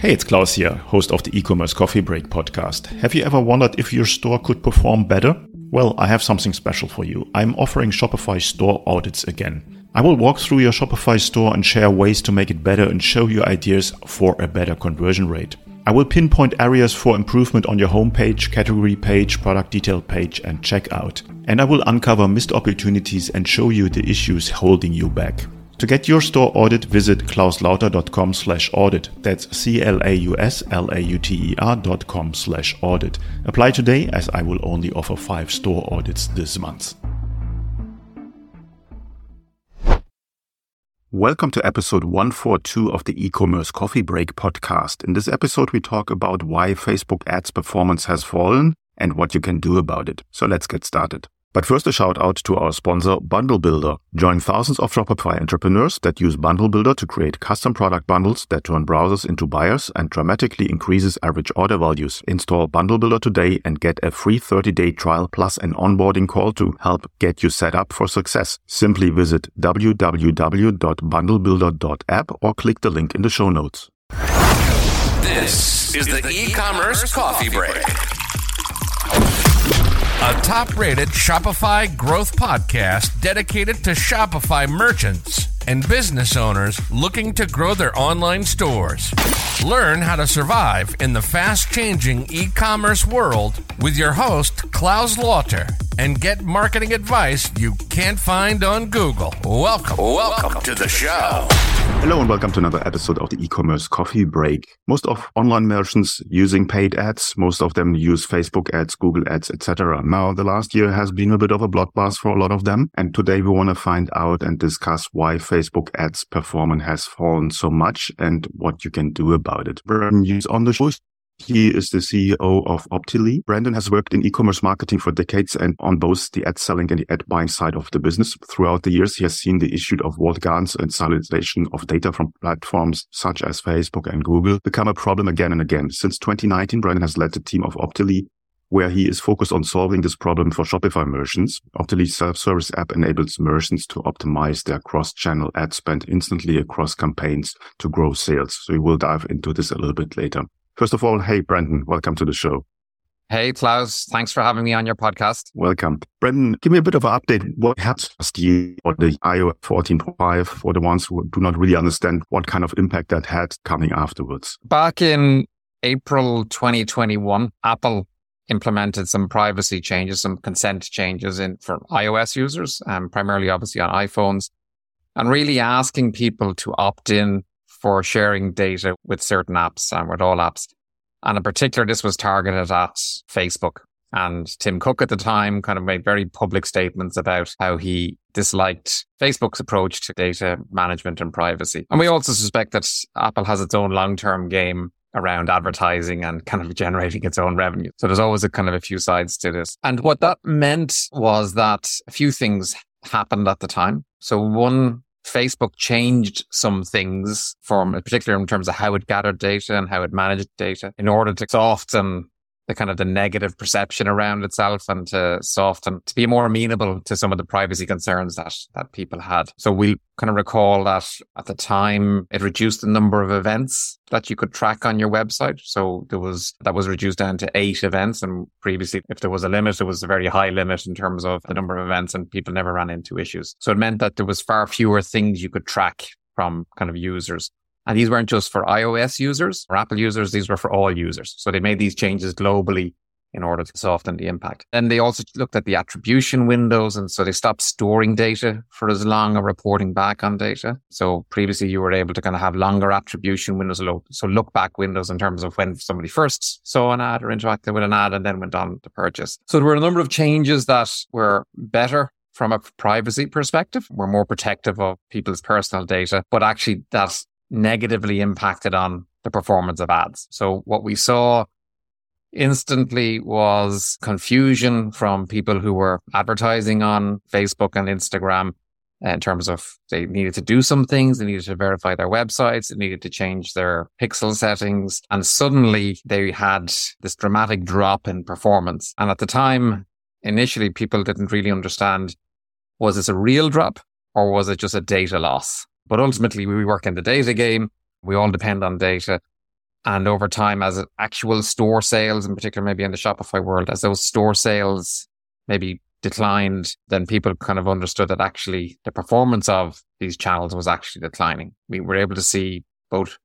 Hey, it's Klaus here, host of the e-commerce coffee break podcast. Have you ever wondered if your store could perform better? Well, I have something special for you. I'm offering Shopify store audits again. I will walk through your Shopify store and share ways to make it better and show you ideas for a better conversion rate. I will pinpoint areas for improvement on your homepage, category page, product detail page, and checkout. And I will uncover missed opportunities and show you the issues holding you back. To get your store audit, visit klauslauter.com slash audit. That's C-L-A-U-S-L-A-U-T-E-R dot com slash audit. Apply today as I will only offer five store audits this month. Welcome to episode 142 of the e-commerce coffee break podcast. In this episode, we talk about why Facebook ads performance has fallen and what you can do about it. So let's get started. But first, a shout out to our sponsor, Bundle Builder. Join thousands of Shopify entrepreneurs that use Bundle Builder to create custom product bundles that turn browsers into buyers and dramatically increases average order values. Install Bundle Builder today and get a free 30 day trial plus an onboarding call to help get you set up for success. Simply visit www.bundlebuilder.app or click the link in the show notes. This is the e-commerce coffee break a top rated Shopify growth podcast dedicated to Shopify merchants and business owners looking to grow their online stores. Learn how to survive in the fast changing e commerce world with your host, Klaus Lauter, and get marketing advice you can't find on Google. Welcome, welcome to the show. Hello and welcome to another episode of the e-commerce coffee break. Most of online merchants using paid ads, most of them use Facebook ads, Google ads, etc. Now the last year has been a bit of a bloodbath for a lot of them and today we want to find out and discuss why Facebook ads performance has fallen so much and what you can do about it. Brendan Hughes on the show. He is the CEO of Optily. Brendan has worked in e-commerce marketing for decades and on both the ad selling and the ad buying side of the business. Throughout the years, he has seen the issue of walled gardens and siloization of data from platforms such as Facebook and Google become a problem again and again. Since 2019, Brendan has led the team of Optily where he is focused on solving this problem for Shopify merchants. Optily's self-service app enables merchants to optimize their cross-channel ad spend instantly across campaigns to grow sales. So we will dive into this a little bit later. First of all, hey, Brendan, welcome to the show. Hey, Klaus. Thanks for having me on your podcast. Welcome. Brendan, give me a bit of an update. What happened last year or the iOS 14.5 for the ones who do not really understand what kind of impact that had coming afterwards? Back in April 2021, Apple implemented some privacy changes, some consent changes in for iOS users, um, primarily obviously on iPhones, and really asking people to opt in for sharing data with certain apps and with all apps. And in particular, this was targeted at Facebook. And Tim Cook at the time kind of made very public statements about how he disliked Facebook's approach to data management and privacy. And we also suspect that Apple has its own long-term game around advertising and kind of generating its own revenue. So there's always a kind of a few sides to this. And what that meant was that a few things happened at the time. So one, Facebook changed some things from, particularly in terms of how it gathered data and how it managed data in order to soften the kind of the negative perception around itself and to soften to be more amenable to some of the privacy concerns that that people had. So we kind of recall that at the time it reduced the number of events that you could track on your website. So there was that was reduced down to eight events. And previously, if there was a limit, it was a very high limit in terms of the number of events and people never ran into issues. So it meant that there was far fewer things you could track from kind of users. And these weren't just for iOS users or Apple users. These were for all users. So they made these changes globally in order to soften the impact. Then they also looked at the attribution windows. And so they stopped storing data for as long or reporting back on data. So previously you were able to kind of have longer attribution windows. So look back windows in terms of when somebody first saw an ad or interacted with an ad and then went on to purchase. So there were a number of changes that were better from a privacy perspective. We're more protective of people's personal data, but actually that negatively impacted on the performance of ads. So what we saw instantly was confusion from people who were advertising on Facebook and Instagram in terms of they needed to do some things, they needed to verify their websites, they needed to change their pixel settings. And suddenly they had this dramatic drop in performance. And at the time, initially people didn't really understand, was this a real drop or was it just a data loss? But ultimately, we work in the data game. We all depend on data. And over time, as actual store sales, in particular, maybe in the Shopify world, as those store sales maybe declined, then people kind of understood that actually the performance of these channels was actually declining. We were able to see both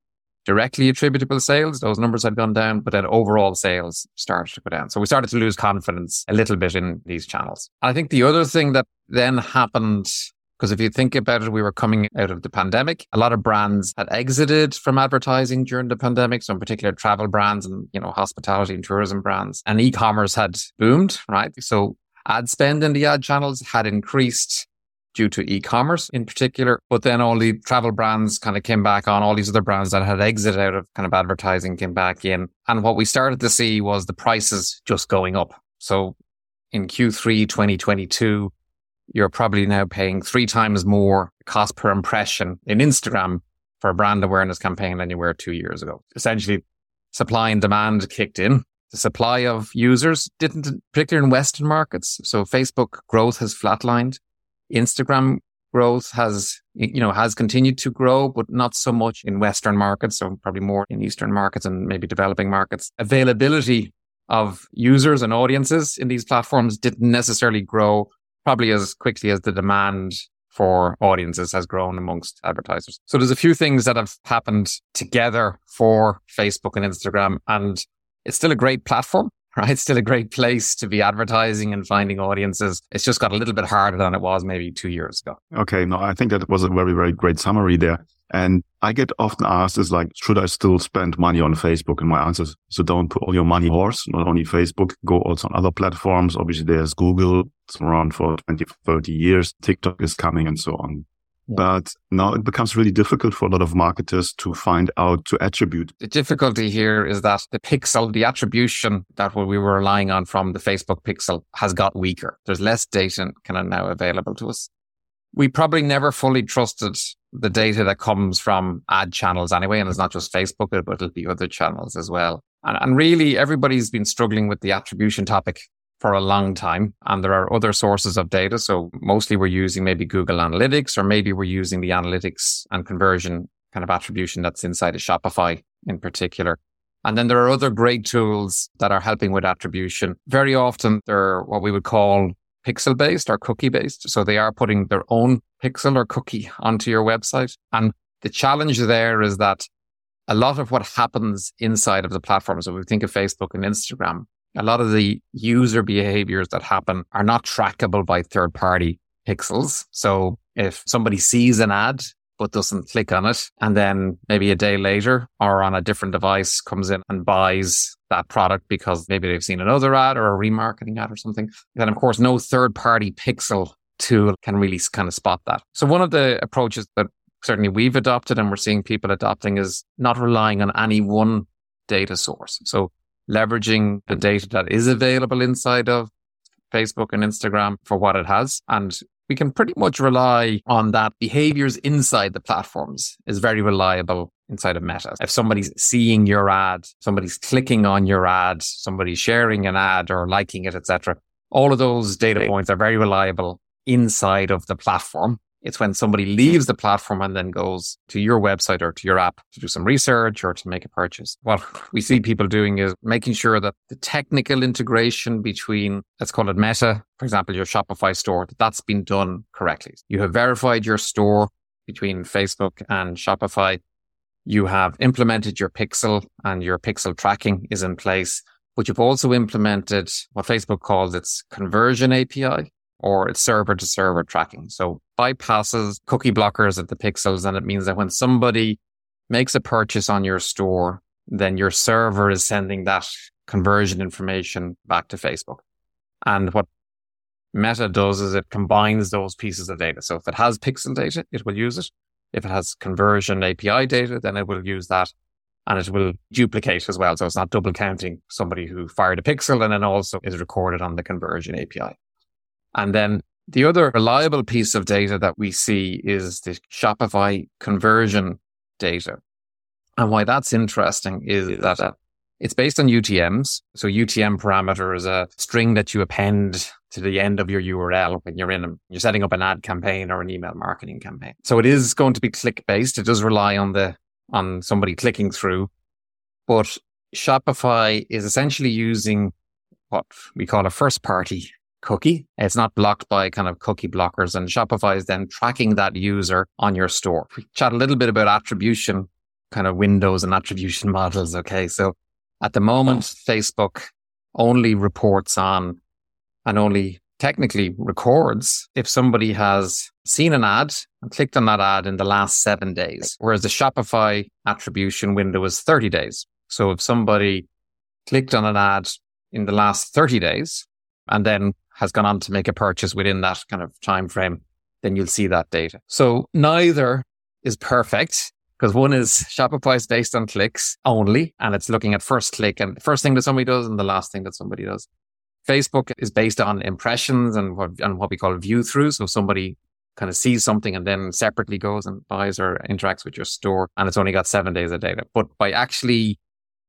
directly attributable sales, those numbers had gone down, but then overall sales started to go down. So we started to lose confidence a little bit in these channels. I think the other thing that then happened because if you think about it, we were coming out of the pandemic. A lot of brands had exited from advertising during the pandemic. So in particular, travel brands and, you know, hospitality and tourism brands and e-commerce had boomed, right? So ad spend in the ad channels had increased due to e-commerce in particular. But then all the travel brands kind of came back on. All these other brands that had exited out of kind of advertising came back in. And what we started to see was the prices just going up. So in Q3 2022, you're probably now paying three times more cost per impression in Instagram for a brand awareness campaign than you were two years ago. Essentially, supply and demand kicked in. The supply of users didn't, particularly in Western markets. So Facebook growth has flatlined. Instagram growth has, you know, has continued to grow, but not so much in Western markets. So probably more in Eastern markets and maybe developing markets. Availability of users and audiences in these platforms didn't necessarily grow probably as quickly as the demand for audiences has grown amongst advertisers. So there's a few things that have happened together for Facebook and Instagram and it's still a great platform, right? It's still a great place to be advertising and finding audiences. It's just got a little bit harder than it was maybe two years ago. Okay. No, I think that was a very, very great summary there. And I get often asked is like, should I still spend money on Facebook? And my answer is, so don't put all your money horse, not only Facebook, go also on other platforms. Obviously there's Google. It's around for 20, 30 years. TikTok is coming and so on. Yeah. But now it becomes really difficult for a lot of marketers to find out to attribute. The difficulty here is that the pixel, the attribution that we were relying on from the Facebook pixel has got weaker. There's less data kind of now available to us. We probably never fully trusted the data that comes from ad channels anyway. And it's not just Facebook, but it'll be other channels as well. And, and really everybody's been struggling with the attribution topic for a long time. And there are other sources of data. So mostly we're using maybe Google Analytics, or maybe we're using the analytics and conversion kind of attribution that's inside of Shopify in particular. And then there are other great tools that are helping with attribution. Very often they're what we would call pixel based or cookie based. So they are putting their own pixel or cookie onto your website. And the challenge there is that a lot of what happens inside of the platform, so we think of Facebook and Instagram, a lot of the user behaviors that happen are not trackable by third party pixels. So if somebody sees an ad, but doesn't click on it. And then maybe a day later or on a different device comes in and buys that product because maybe they've seen another ad or a remarketing ad or something. Then of course, no third party pixel tool can really kind of spot that. So one of the approaches that certainly we've adopted and we're seeing people adopting is not relying on any one data source. So leveraging the data that is available inside of Facebook and Instagram for what it has and we can pretty much rely on that behaviors inside the platforms is very reliable inside of Meta. If somebody's seeing your ad, somebody's clicking on your ad, somebody's sharing an ad or liking it, etc. All of those data points are very reliable inside of the platform. It's when somebody leaves the platform and then goes to your website or to your app to do some research or to make a purchase. What we see people doing is making sure that the technical integration between, let's call it Meta, for example, your Shopify store, that that's been done correctly. You have verified your store between Facebook and Shopify. You have implemented your pixel and your pixel tracking is in place, but you've also implemented what Facebook calls its conversion API or it's server to server tracking. So bypasses cookie blockers at the pixels. And it means that when somebody makes a purchase on your store, then your server is sending that conversion information back to Facebook. And what Meta does is it combines those pieces of data. So if it has pixel data, it will use it. If it has conversion API data, then it will use that and it will duplicate as well. So it's not double counting somebody who fired a pixel and then also is recorded on the conversion API. And then the other reliable piece of data that we see is the Shopify conversion data. And why that's interesting is that uh, it's based on UTMs. So UTM parameter is a string that you append to the end of your URL when you're in, you're setting up an ad campaign or an email marketing campaign. So it is going to be click based. It does rely on the, on somebody clicking through. But Shopify is essentially using what we call a first party cookie. It's not blocked by kind of cookie blockers and Shopify is then tracking that user on your store. We chat a little bit about attribution kind of windows and attribution models. Okay. So at the moment, Facebook only reports on and only technically records if somebody has seen an ad and clicked on that ad in the last seven days, whereas the Shopify attribution window is 30 days. So if somebody clicked on an ad in the last 30 days and then has gone on to make a purchase within that kind of time frame, then you'll see that data. So neither is perfect because one is Shopify is based on clicks only, and it's looking at first click and first thing that somebody does and the last thing that somebody does. Facebook is based on impressions and what, and what we call view through. So somebody kind of sees something and then separately goes and buys or interacts with your store. And it's only got seven days of data. But by actually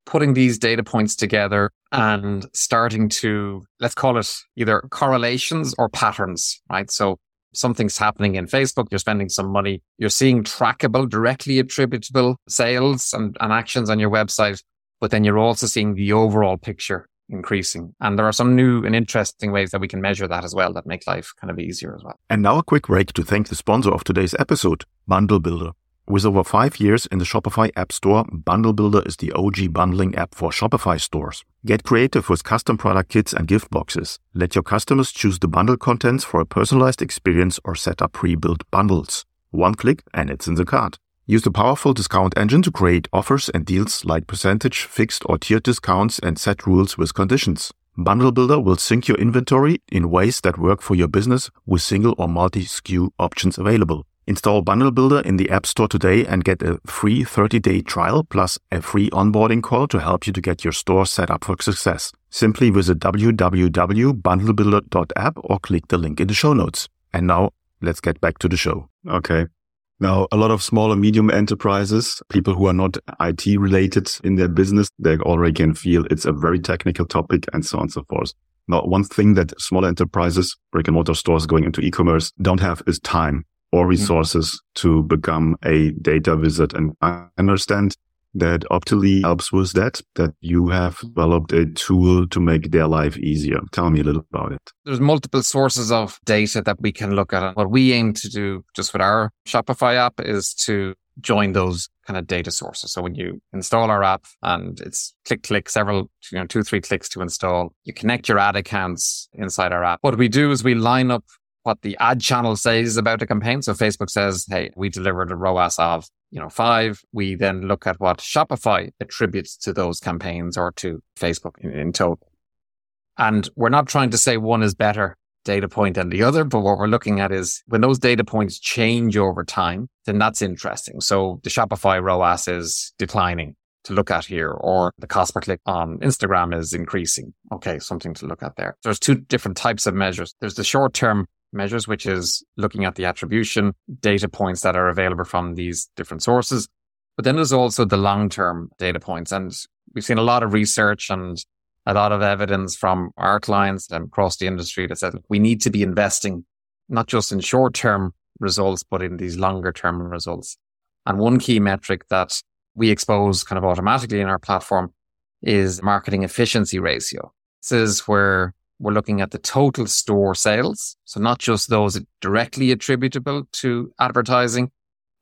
putting these data points together and starting to, let's call it either correlations or patterns, right? So something's happening in Facebook, you're spending some money, you're seeing trackable, directly attributable sales and, and actions on your website, but then you're also seeing the overall picture increasing. And there are some new and interesting ways that we can measure that as well that make life kind of easier as well. And now a quick break to thank the sponsor of today's episode, Bundle Builder. With over five years in the Shopify App Store, Bundle Builder is the OG bundling app for Shopify stores. Get creative with custom product kits and gift boxes. Let your customers choose the bundle contents for a personalized experience or set up pre-built bundles. One click and it's in the cart. Use the powerful discount engine to create offers and deals like percentage, fixed or tiered discounts and set rules with conditions. Bundle Builder will sync your inventory in ways that work for your business with single or multi SKU options available. Install Bundle Builder in the App Store today and get a free 30-day trial plus a free onboarding call to help you to get your store set up for success. Simply visit www.bundlebuilder.app or click the link in the show notes. And now let's get back to the show. Okay. Now, a lot of small and medium enterprises, people who are not IT related in their business, they already can feel it's a very technical topic and so on and so forth. Now, one thing that small enterprises, brick and mortar stores going into e-commerce don't have is time or mm-hmm. resources to become a data wizard. And I understand that Optily helps with that, that you have developed a tool to make their life easier. Tell me a little about it. There's multiple sources of data that we can look at. What we aim to do just with our Shopify app is to join those kind of data sources. So when you install our app and it's click, click, several, you know, two, three clicks to install, you connect your ad accounts inside our app. What we do is we line up what the ad channel says about a campaign. So Facebook says, Hey, we delivered a ROAS of you know, five. We then look at what Shopify attributes to those campaigns or to Facebook in, in total. And we're not trying to say one is better data point than the other, but what we're looking at is when those data points change over time, then that's interesting. So the Shopify ROAS is declining to look at here, or the cost per click on Instagram is increasing. Okay, something to look at there. There's two different types of measures. There's the short term measures, which is looking at the attribution data points that are available from these different sources. But then there's also the long term data points. And we've seen a lot of research and a lot of evidence from our clients and across the industry that said we need to be investing not just in short term results, but in these longer term results. And one key metric that we expose kind of automatically in our platform is marketing efficiency ratio. This is where we're looking at the total store sales. So not just those directly attributable to advertising.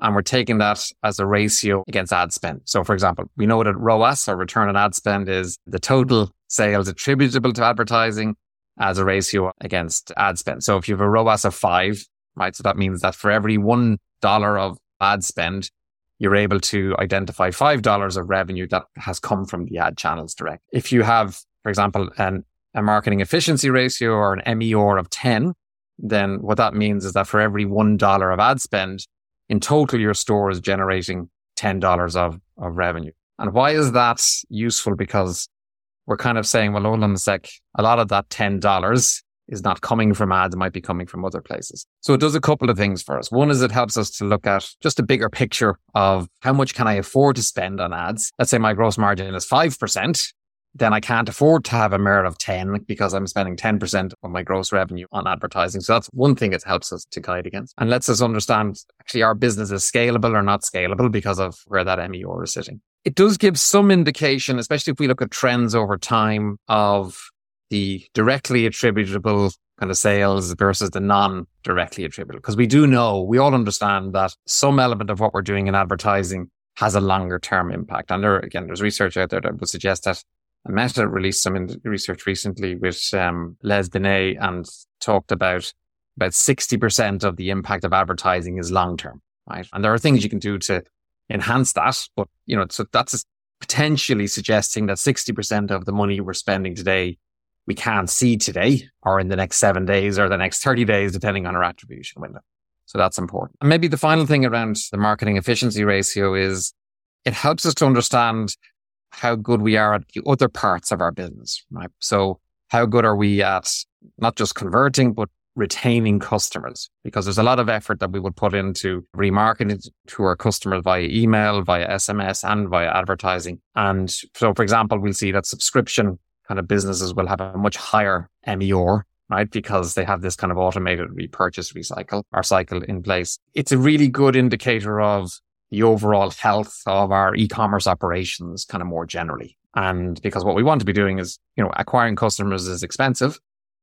And we're taking that as a ratio against ad spend. So for example, we know that ROAS or return on ad spend is the total sales attributable to advertising as a ratio against ad spend. So if you have a ROAS of five, right? So that means that for every one dollar of ad spend, you're able to identify five dollars of revenue that has come from the ad channels direct. If you have, for example, an a marketing efficiency ratio or an MER of 10, then what that means is that for every $1 of ad spend, in total, your store is generating $10 of, of revenue. And why is that useful? Because we're kind of saying, well, hold on a sec. A lot of that $10 is not coming from ads. It might be coming from other places. So it does a couple of things for us. One is it helps us to look at just a bigger picture of how much can I afford to spend on ads? Let's say my gross margin is 5%. Then I can't afford to have a merit of 10 because I'm spending 10% of my gross revenue on advertising. So that's one thing it helps us to guide against and lets us understand actually our business is scalable or not scalable because of where that MER is sitting. It does give some indication, especially if we look at trends over time of the directly attributable kind of sales versus the non directly attributable. Because we do know, we all understand that some element of what we're doing in advertising has a longer term impact. And there, again, there's research out there that would suggest that Meta released some research recently with um, Les Binet and talked about about 60% of the impact of advertising is long term, right? And there are things you can do to enhance that. But, you know, so that's potentially suggesting that 60% of the money we're spending today, we can't see today or in the next seven days or the next 30 days, depending on our attribution window. So that's important. And maybe the final thing around the marketing efficiency ratio is it helps us to understand how good we are at the other parts of our business, right? So how good are we at not just converting, but retaining customers? Because there's a lot of effort that we would put into remarketing to our customers via email, via SMS and via advertising. And so, for example, we'll see that subscription kind of businesses will have a much higher MER right? Because they have this kind of automated repurchase recycle or cycle in place. It's a really good indicator of the overall health of our e-commerce operations kind of more generally. And because what we want to be doing is, you know, acquiring customers is expensive.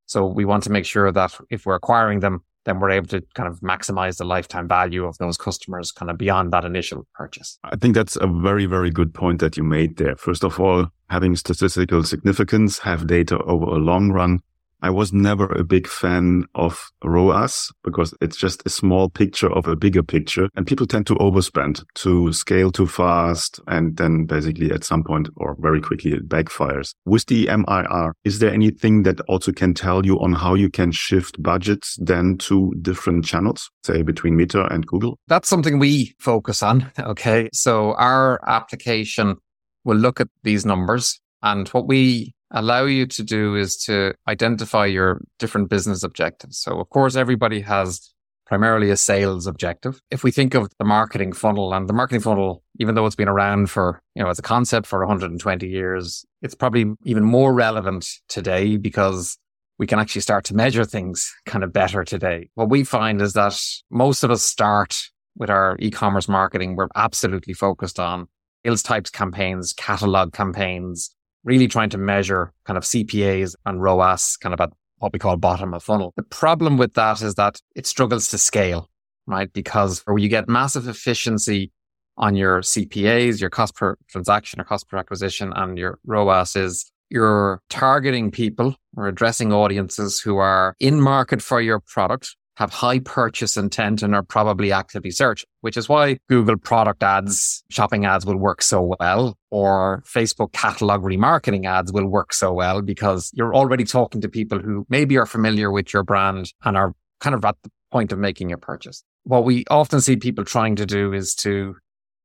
So we want to make sure that if we're acquiring them, then we're able to kind of maximize the lifetime value of those customers kind of beyond that initial purchase. I think that's a very, very good point that you made there. First of all, having statistical significance, have data over a long run, I was never a big fan of ROAS because it's just a small picture of a bigger picture and people tend to overspend to scale too fast. And then basically at some point or very quickly it backfires. With the MER, is there anything that also can tell you on how you can shift budgets then to different channels, say between Meta and Google? That's something we focus on. Okay. So our application will look at these numbers and what we allow you to do is to identify your different business objectives. So of course, everybody has primarily a sales objective. If we think of the marketing funnel and the marketing funnel, even though it's been around for, you know, as a concept for 120 years, it's probably even more relevant today because we can actually start to measure things kind of better today. What we find is that most of us start with our e-commerce marketing. We're absolutely focused on sales types campaigns, catalog campaigns, really trying to measure kind of CPAs and ROAS kind of at what we call bottom of funnel. The problem with that is that it struggles to scale, right? Because you get massive efficiency on your CPAs, your cost per transaction or cost per acquisition and your ROAS is you're targeting people or addressing audiences who are in market for your product have high purchase intent and are probably actively searching, which is why Google product ads, shopping ads will work so well, or Facebook catalog remarketing ads will work so well because you're already talking to people who maybe are familiar with your brand and are kind of at the point of making a purchase. What we often see people trying to do is to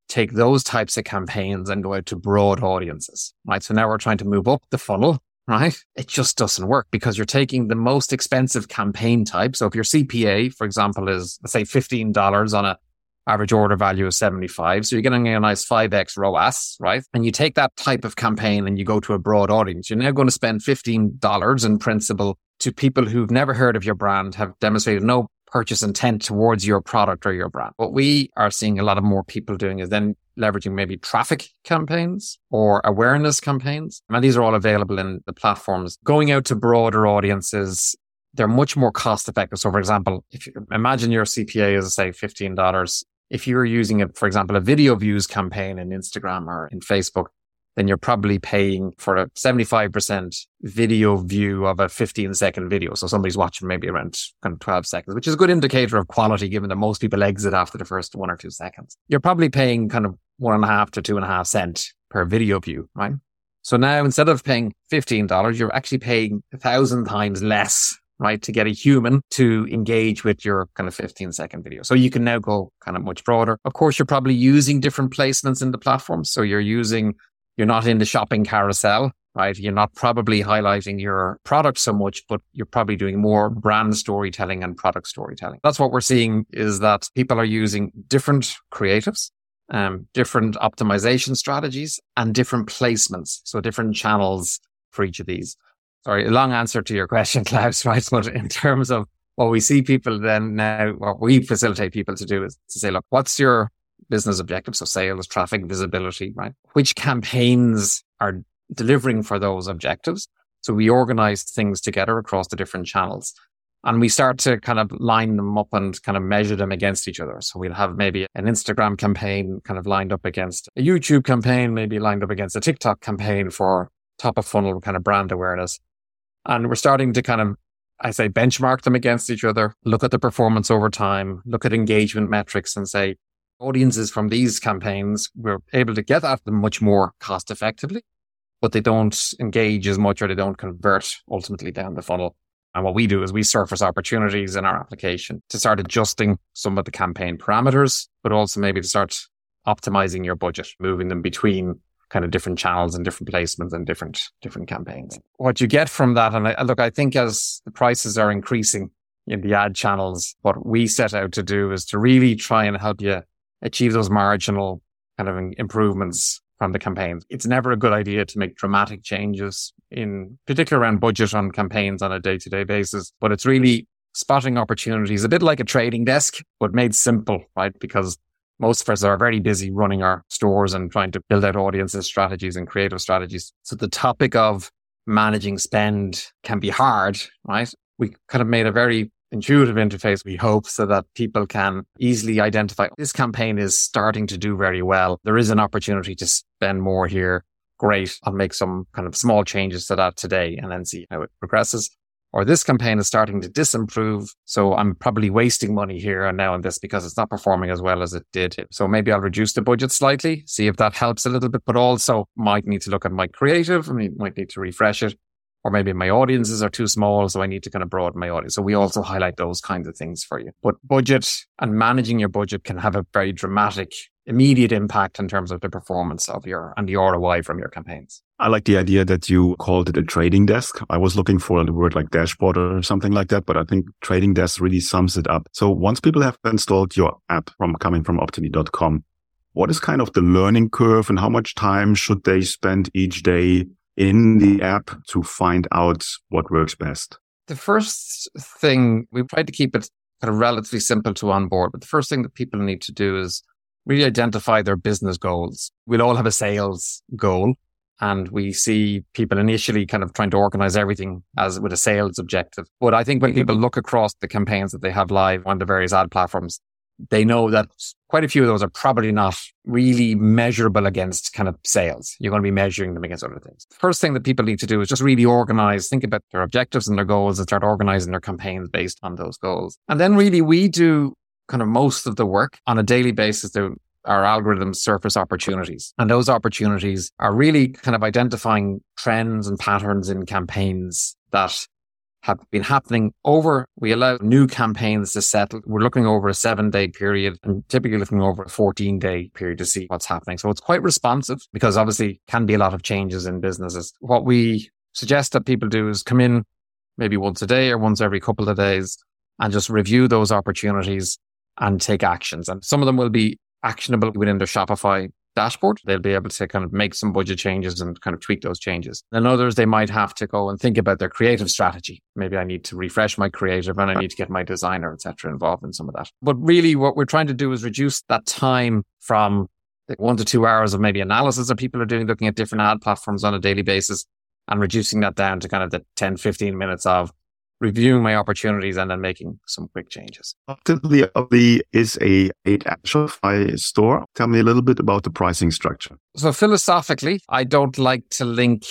take those types of campaigns and go out to broad audiences, right? So now we're trying to move up the funnel right? It just doesn't work because you're taking the most expensive campaign type. So if your CPA, for example, is let's say $15 on a average order value of 75. So you're getting a nice 5x ROAS, right? And you take that type of campaign and you go to a broad audience. You're now going to spend $15 in principle to people who've never heard of your brand, have demonstrated no purchase intent towards your product or your brand. What we are seeing a lot of more people doing is then leveraging maybe traffic campaigns or awareness campaigns. And these are all available in the platforms. Going out to broader audiences, they're much more cost effective. So for example, if you imagine your CPA is say $15, if you're using it, for example, a video views campaign in Instagram or in Facebook, then you're probably paying for a 75% video view of a 15 second video. So somebody's watching maybe around kind of 12 seconds, which is a good indicator of quality given that most people exit after the first one or two seconds. You're probably paying kind of one and a half to two and a half cent per video view, right? So now instead of paying $15, you're actually paying a thousand times less right? To get a human to engage with your kind of 15 second video. So you can now go kind of much broader. Of course, you're probably using different placements in the platform. So you're using you're not in the shopping carousel, right? You're not probably highlighting your product so much, but you're probably doing more brand storytelling and product storytelling. That's what we're seeing is that people are using different creatives um, different optimization strategies and different placements. So different channels for each of these. Sorry, a long answer to your question, Klaus, right? But in terms of what we see people then now, what we facilitate people to do is to say, look, what's your business objective? So sales, traffic, visibility, right? Which campaigns are delivering for those objectives? So we organize things together across the different channels and we start to kind of line them up and kind of measure them against each other. So we'll have maybe an Instagram campaign kind of lined up against a YouTube campaign, maybe lined up against a TikTok campaign for top of funnel kind of brand awareness. And we're starting to kind of, I say, benchmark them against each other, look at the performance over time, look at engagement metrics and say, audiences from these campaigns, we're able to get at them much more cost effectively, but they don't engage as much or they don't convert ultimately down the funnel. And what we do is we surface opportunities in our application to start adjusting some of the campaign parameters, but also maybe to start optimizing your budget, moving them between kind of different channels and different placements and different, different campaigns. What you get from that, and I, look, I think as the prices are increasing in the ad channels, what we set out to do is to really try and help you achieve those marginal kind of improvements from the campaigns. It's never a good idea to make dramatic changes in particular around budget on campaigns on a day to day basis, but it's really spotting opportunities, a bit like a trading desk, but made simple, right? Because most of us are very busy running our stores and trying to build out audiences, strategies and creative strategies. So the topic of managing spend can be hard, right? We kind of made a very intuitive interface, we hope, so that people can easily identify this campaign is starting to do very well. There is an opportunity to spend more here. Great. I'll make some kind of small changes to that today and then see how it progresses. Or this campaign is starting to disimprove. So I'm probably wasting money here and now on this because it's not performing as well as it did. So maybe I'll reduce the budget slightly, see if that helps a little bit, but also might need to look at my creative. I mean, might need to refresh it or maybe my audiences are too small. So I need to kind of broaden my audience. So we also highlight those kinds of things for you. But budget and managing your budget can have a very dramatic, immediate impact in terms of the performance of your and the ROI from your campaigns. I like the idea that you called it a trading desk. I was looking for the word like dashboard or something like that, but I think trading desk really sums it up. So once people have installed your app from coming from optily.com, what is kind of the learning curve and how much time should they spend each day in the app to find out what works best? The first thing we tried to keep it kind of relatively simple to onboard, but the first thing that people need to do is really identify their business goals. We'll all have a sales goal and we see people initially kind of trying to organize everything as with a sales objective. But I think when people look across the campaigns that they have live on the various ad platforms, they know that quite a few of those are probably not really measurable against kind of sales. You're going to be measuring them against other things. The first thing that people need to do is just really organize, think about their objectives and their goals and start organizing their campaigns based on those goals. And then really we do kind of most of the work on a daily basis. Our algorithms surface opportunities and those opportunities are really kind of identifying trends and patterns in campaigns that have been happening over, we allow new campaigns to settle. We're looking over a seven day period and typically looking over a 14 day period to see what's happening. So it's quite responsive because obviously can be a lot of changes in businesses. What we suggest that people do is come in maybe once a day or once every couple of days and just review those opportunities and take actions. And some of them will be actionable within their Shopify dashboard. They'll be able to kind of make some budget changes and kind of tweak those changes. And others, they might have to go and think about their creative strategy. Maybe I need to refresh my creative and I need to get my designer, etc., involved in some of that. But really what we're trying to do is reduce that time from one to two hours of maybe analysis that people are doing, looking at different ad platforms on a daily basis and reducing that down to kind of the 10, 15 minutes of reviewing my opportunities and then making some quick changes. Optily is a paid Shopify store. Tell me a little bit about the pricing structure. So philosophically, I don't like to link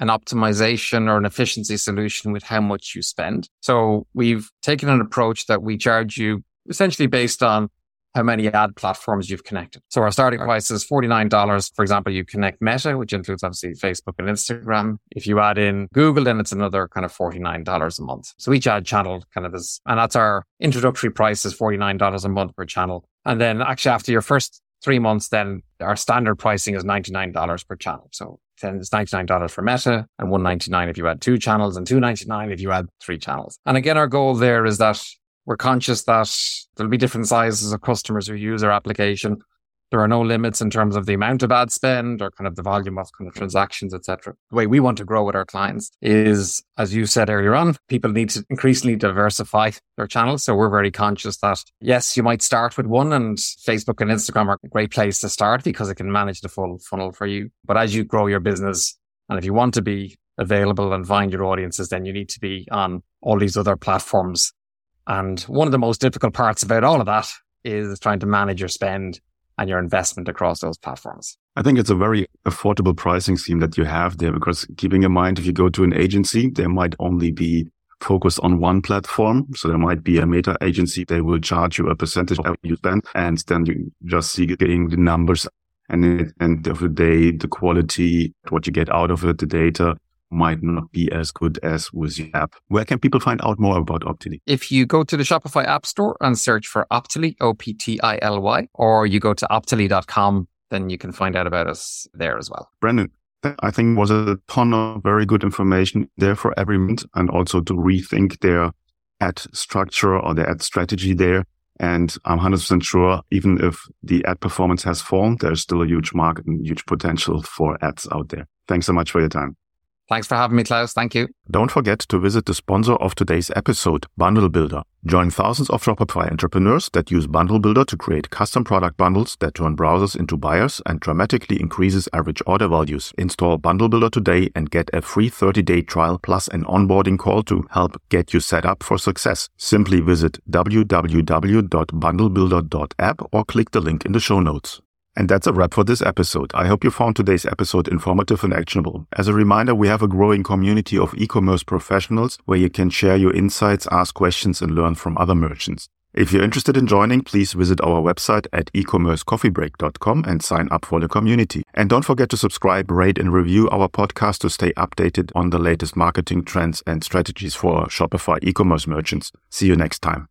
an optimization or an efficiency solution with how much you spend. So we've taken an approach that we charge you essentially based on how many ad platforms you've connected. So our starting price is $49. For example, you connect Meta, which includes obviously Facebook and Instagram. If you add in Google, then it's another kind of $49 a month. So each ad channel kind of is, and that's our introductory price is $49 a month per channel. And then actually after your first three months, then our standard pricing is $99 per channel. So then it's $99 for Meta and 199 if you add two channels and 299 if you add three channels. And again, our goal there is that we're conscious that there'll be different sizes of customers who use our application. There are no limits in terms of the amount of ad spend or kind of the volume of kind of transactions, etc. The way we want to grow with our clients is, as you said earlier on, people need to increasingly diversify their channels. So we're very conscious that yes, you might start with one and Facebook and Instagram are a great place to start because it can manage the full funnel for you. But as you grow your business and if you want to be available and find your audiences, then you need to be on all these other platforms. And one of the most difficult parts about all of that is trying to manage your spend and your investment across those platforms. I think it's a very affordable pricing scheme that you have there because keeping in mind, if you go to an agency, they might only be focused on one platform. So there might be a meta agency. They will charge you a percentage of what you spend and then you just see getting the numbers and at the end of the day, the quality, what you get out of it, the data might not be as good as with the app. Where can people find out more about Optily? If you go to the Shopify App Store and search for Optily, O P T I L Y, or you go to optily.com, then you can find out about us there as well. Brendan, I think was a ton of very good information there for everyone and also to rethink their ad structure or their ad strategy there. And I'm 100% sure, even if the ad performance has fallen, there's still a huge market and huge potential for ads out there. Thanks so much for your time. Thanks for having me, Klaus. Thank you. Don't forget to visit the sponsor of today's episode, Bundle Builder. Join thousands of Shopify entrepreneurs that use Bundle Builder to create custom product bundles that turn browsers into buyers and dramatically increases average order values. Install Bundle Builder today and get a free 30-day trial plus an onboarding call to help get you set up for success. Simply visit www.bundlebuilder.app or click the link in the show notes. And that's a wrap for this episode. I hope you found today's episode informative and actionable. As a reminder, we have a growing community of e-commerce professionals where you can share your insights, ask questions, and learn from other merchants. If you're interested in joining, please visit our website at ecommercecoffeebreak.com and sign up for the community. And don't forget to subscribe, rate, and review our podcast to stay updated on the latest marketing trends and strategies for Shopify e-commerce merchants. See you next time.